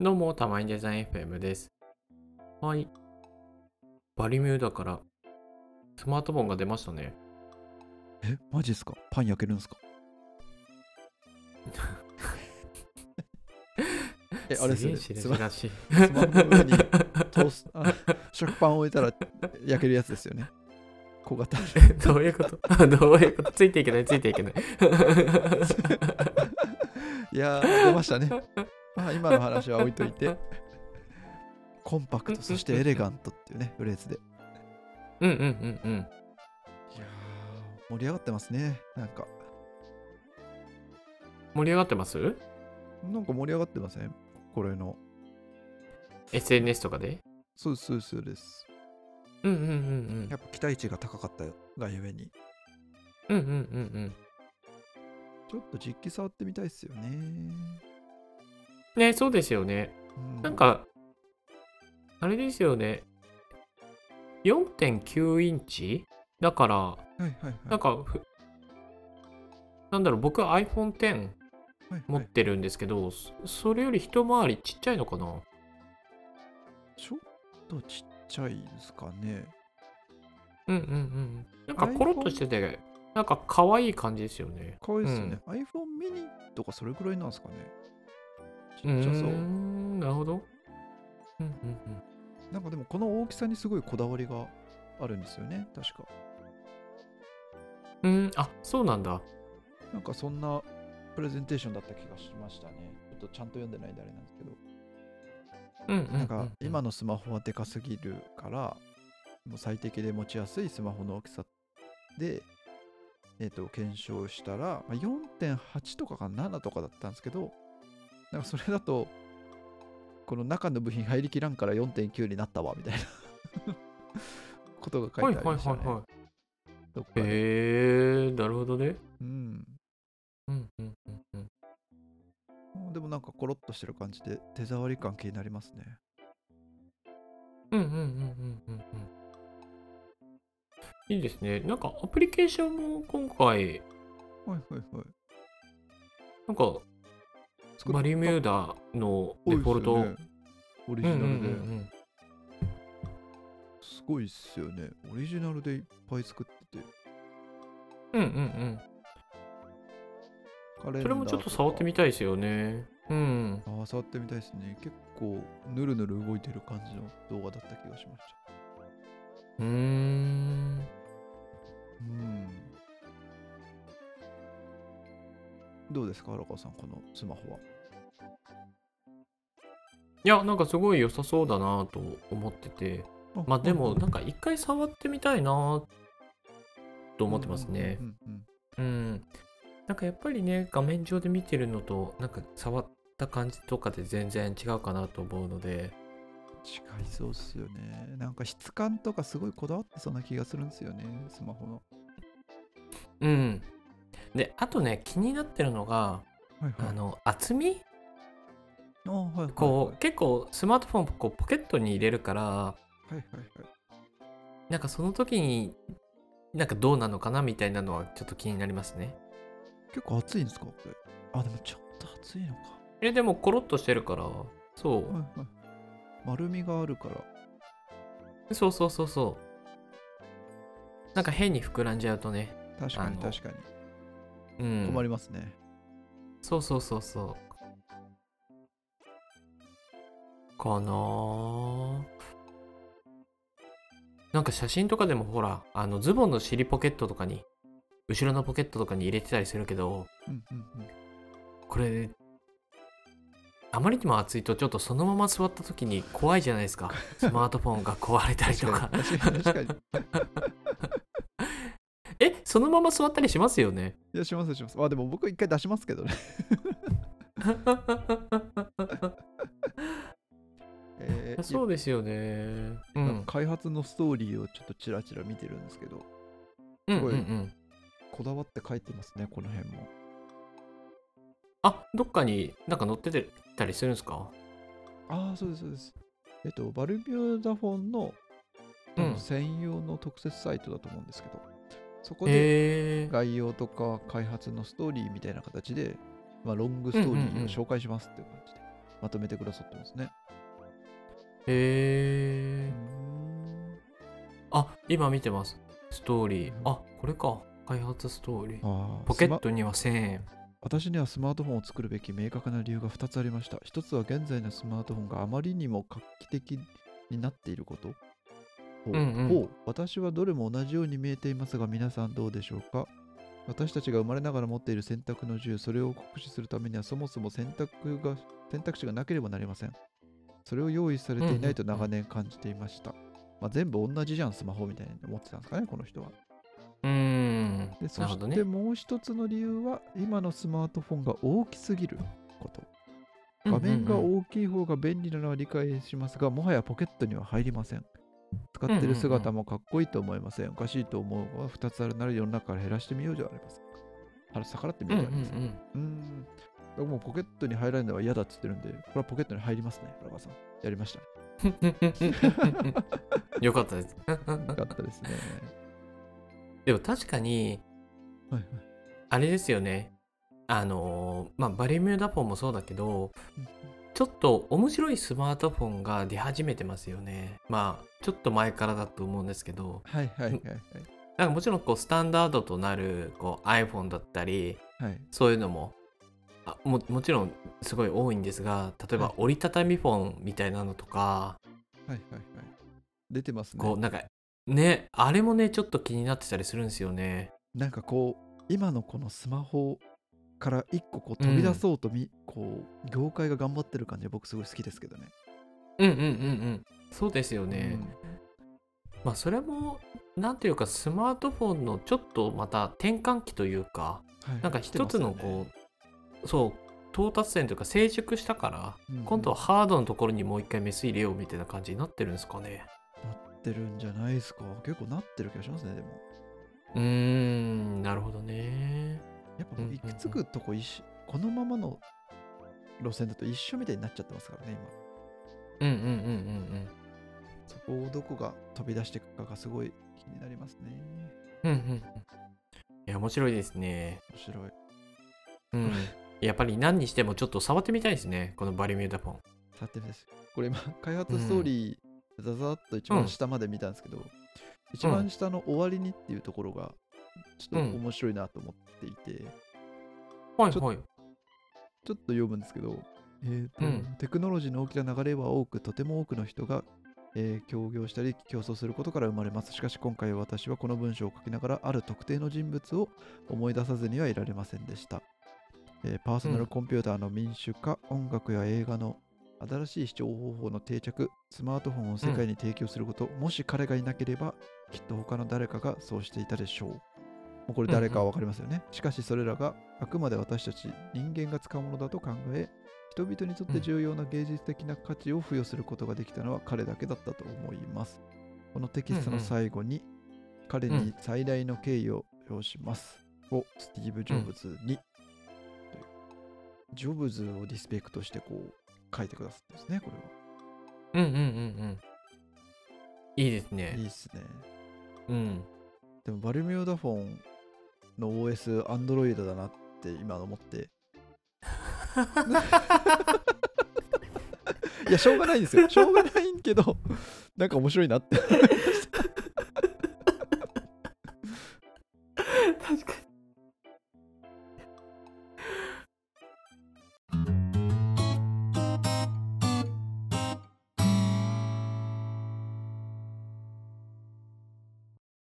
どうも、たまにデザイン FM です。はい。バリミューダからスマートフォンが出ましたね。え、マジっすか？パン焼けるんすか？え、あれですよね。すスマ。スマホの上に トースあ食パンを置いたら焼けるやつですよね。小型。どういうこと？どういうこと？ついていけない、ついていけない。いやー、出ましたね。まあ、今の話は置いといて。コンパクト、そしてエレガントっていうね、フレーズで。いうんうんうんうん。やー、盛り上がってますね。なんか、盛り上がってます？なんか盛り上がってません？これの。?SNS とかで？そうです、そうです、そうです。うんうんうんうんや。っぱ期待値が高かったがゆえに。うんうんうんうん。ちょっと実機触ってみたいっすよね。ね、そうですよね。うんなん、か、あれですよね。4.9インチ？だから、はいはいはい。なんかふ、なんだろう、僕は iPhone X はいはい持ってるんですけど、そそれより一回りちっちゃいのかな？ちょっとちっちゃいですかね。うんうんうん。なんかコロッとしてて、なんか可愛い感じですよね。かわいいですよね。iPhone mini とかそれぐらいなんですかね。ちうーっちゃそう。ん、なるほど。うんうんなんかでもこの大きさにすごいこだわりがあるんですよね。確か。うん。うん、あ、そうなんだ。なんかそんなプレゼンテーションだった気がしましたね。ちょっとちゃんと読んでないんであれなんですけど。うんうんうん、うん。なんか今のスマホはでかすぎるから、もう最適で持ちやすいスマホの大きさで、えっ、と、検証したら、まあ4.8とかか7とかだったんですけど、なんかそれだと、この中の部品入りきらんから4.9になったわ、みたいな ことが書はいいてありましたね。はいはいはい。どっかでへえー、なるほどね。うん。うんうんうんうん。でもなんかコロッとしてる感じで手触り感気になりますね。うんうんうんうんうんうん。いいですね。なんかアプリケーションも今回、はいはいはい。なんかバリミューダのデフォルト、ねオリジナルで、うんうんうんすごいっすよね。オリジナルでいっぱい作ってて。うんうんうんそれもちょっと触ってみたいですよね。うん。ああ、触ってみたいですね。結構、ぬるぬる動いてる感じの動画だった気がしました。うーん。うん。どうですか、荒川さん、このスマホは？いや、なんかすごい良さそうだなと思ってて。まあでも、なんか一回触ってみたいなと思ってますねう。ん。なんかやっぱりね、画面上で見てるのと、なんか触った感じとかで全然違うかなと思うので。近いそうっすよね。なんか質感とかすごいこだわってそうな気がするんですよね、スマホの。うん。で、あとね、気になってるのが、はいはい。あの、厚み？あはいはいはい、こう、結構スマートフォンこうポケットに入れるから、はいはいはい。なんかその時に、なんかどうなのかなみたいなのはちょっと気になりますね。結構熱いんですかこれ？あ、でもちょっと熱いのか。え、でもコロッとしてるから、そはいはい。丸みがあるから。う。そうそうそうそう。なんか変に膨らんじゃうとね。確かに確かに。うん。困りますね。そうそうそうそう。かなーなんか写真とかでもほら、あのズボンの尻ポケットとかに、後ろのポケットとかに入れてたりするけど、うんうんうん。これ、あまりにも熱いとちょっとそのまま座った時に怖いじゃないですか。スマートフォンが壊れたりとか。確かに確かに。そのまま座ったりしますよね。いや、しますします。あ、でも僕一回出しますけどね。えーそうですよね。うなん開発のストーリーをちょっとちらちら見てるんですけど、うんうんごいうん。こだわって書いてますね、この辺も。あ、どっかになんか載ってたりするんですか？ああ、そうです、そうです。えっと、バルミューダフォンの多うん分専用の特設サイトだと思うんですけど、そこで。概要とか開発のストーリーみたいな形で、まあ、ロングストーリーを紹介しますっていう感じで。まとめてくださってますね。へえ。うんあ、今見てます。ストーリー。あ、これか。開発ストーリー。あーポケットには1000円。私にはスマートフォンを作るべき明確な理由が2つありました。1つは現在のスマートフォンがあまりにも画期的になっていること。ほううんうんほう私はどれも同じように見えていますが皆さんどうでしょうか？私たちが生まれながら持っている選択の自由、それを酷使するためにはそもそも選択が選択肢がなければなりません。それを用意されていないとうんうんうん長年感じていました。まあ、全部同じじゃん、スマホみたいに思ってたんですかね、この人は。うーん。でそして。もう一つの理由は今のスマートフォンが大きすぎること画面がうんうんうん大きい方が便利なのは理解しますがもはやポケットには入りません使ってる姿もかっこいいと思いません。おかしいと思うのは2つある。なら世の中から減らしてみようじゃありません腹逆らってみうんうようじゃありませんんうーん。だからもうポケットに入らないのは嫌だって言ってるんでこれはポケットに入りますねラバさん。やりました。よかったです。よかったですね。でも確かに、はいはい。あれですよね。あのーまあ、バリミューダフォンもそうだけど、ちょっと面白いスマートフォンが出始めてますよね。まあ、ちょっと前からだと思うんですけど、はいはいはいなんかもちろんこうスタンダードとなるこう iPhone だったり、はいはい。そういうのもあももちろんすごい多いんですが、例えばはい。折りたたみフォンみたいなのとか、はいはいはい。出てますね。こうなんかね、あれもね、ちょっと気になってたりするんですよね。なんかこう今のこのスマホから一個こう飛び出そうとみ、こう業界が頑張ってる感じは僕すごい好きですけどね。うんうんうんうん。そうですよね。うんまあそれもなんていうかスマートフォンのちょっとまた転換期というかはいなんか一つのこう、そう到達点というか成熟したから、うんうん今度はハードのところにもう一回メス入れようみたいな感じになってるんですかねなってるんじゃないですか。結構なってる気がしますね、でも。うーんなるほどねやっぱうんうんうん行き着くとこ一緒、このままの路線だと一緒みたいになっちゃってますからね、今。うんうんうんうんそこをどこが飛び出していくかがすごい気になりますね。うんうんうんうんいや面白いですね面白い。うん やっぱり何にしてもちょっと触ってみたいですねこのバリミューダフォンさてです。これ今、開発ストーリー、ざざっと一番下まで見たんですけど、一番下の終わりにっていうところが、ちょっと面白いなと思っていて、ちょはいはいちょっと読むんですけど、えーとうんテクノロジーの大きな流れは多く、とても多くの人が、えー協業したり競争することから生まれます。しかし今回私はこの文章を書きながら、ある特定の人物を思い出さずにはいられませんでした。えーパーソナうんルコンピューターの民主化、音楽や映画の新しい視聴方法の定着、スマートフォンを世界に提供すること、もし彼がいなければ、きっと他の誰かがそうしていたでしょう。もうこれ誰かは分かりますよね。しかしそれらがあくまで私たち人間が使うものだと考え、人々にとって重要な芸術的な価値を付与することができたのは彼だけだったと思います。このテキストの最後に、彼に最大の敬意を表します。をスティーブ・ジョブズに、うジョブズをリスペクトしてこう書いてくださってですね、これは。うんうんうんうんいいですねいいっすね。うんでもバルミューダフォンの OS、Android だなって今思って。いや、しょうがないんですよ。しょうがないんけど、なんか面白いなって。